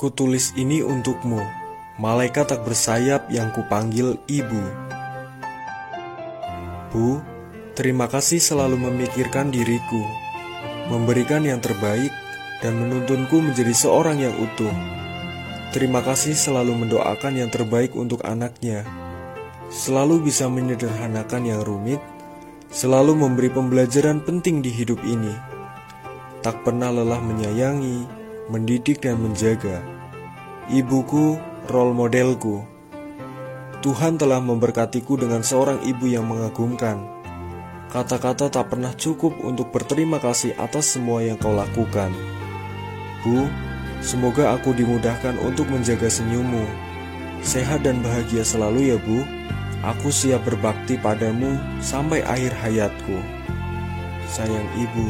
Kutulis ini untukmu, malaikat tak bersayap yang kupanggil ibu. Bu, terima kasih selalu memikirkan diriku, memberikan yang terbaik, dan menuntunku menjadi seorang yang utuh. Terima kasih selalu mendoakan yang terbaik untuk anaknya, selalu bisa menyederhanakan yang rumit, selalu memberi pembelajaran penting di hidup ini. Tak pernah lelah menyayangi, mendidik dan menjaga. Ibuku, role modelku. Tuhan telah memberkatiku dengan seorang ibu yang mengagumkan. Kata-kata tak pernah cukup untuk berterima kasih atas semua yang kau lakukan. Bu, semoga aku dimudahkan untuk menjaga senyummu. Sehat dan bahagia selalu ya, Bu. Aku siap berbakti padamu sampai akhir hayatku. Sayang ibu.